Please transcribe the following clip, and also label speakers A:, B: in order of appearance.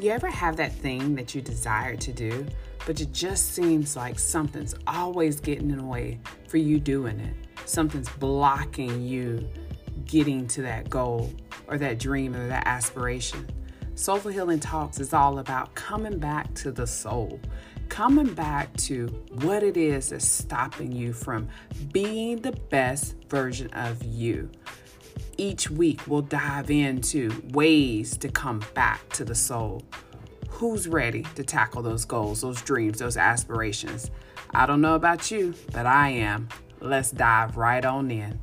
A: You ever have that thing that you desire to do, but it just seems like something's always getting in the way for you doing it? Something's blocking you getting to that goal or that dream or that aspiration. Soulful Healing Talks is all about coming back to the soul, coming back to what it is that's stopping you from being the best version of you. Each week, we'll dive into ways to come back to the soul. Who's ready to tackle those goals, those dreams, those aspirations? I don't know about you, but I am. Let's dive right on in.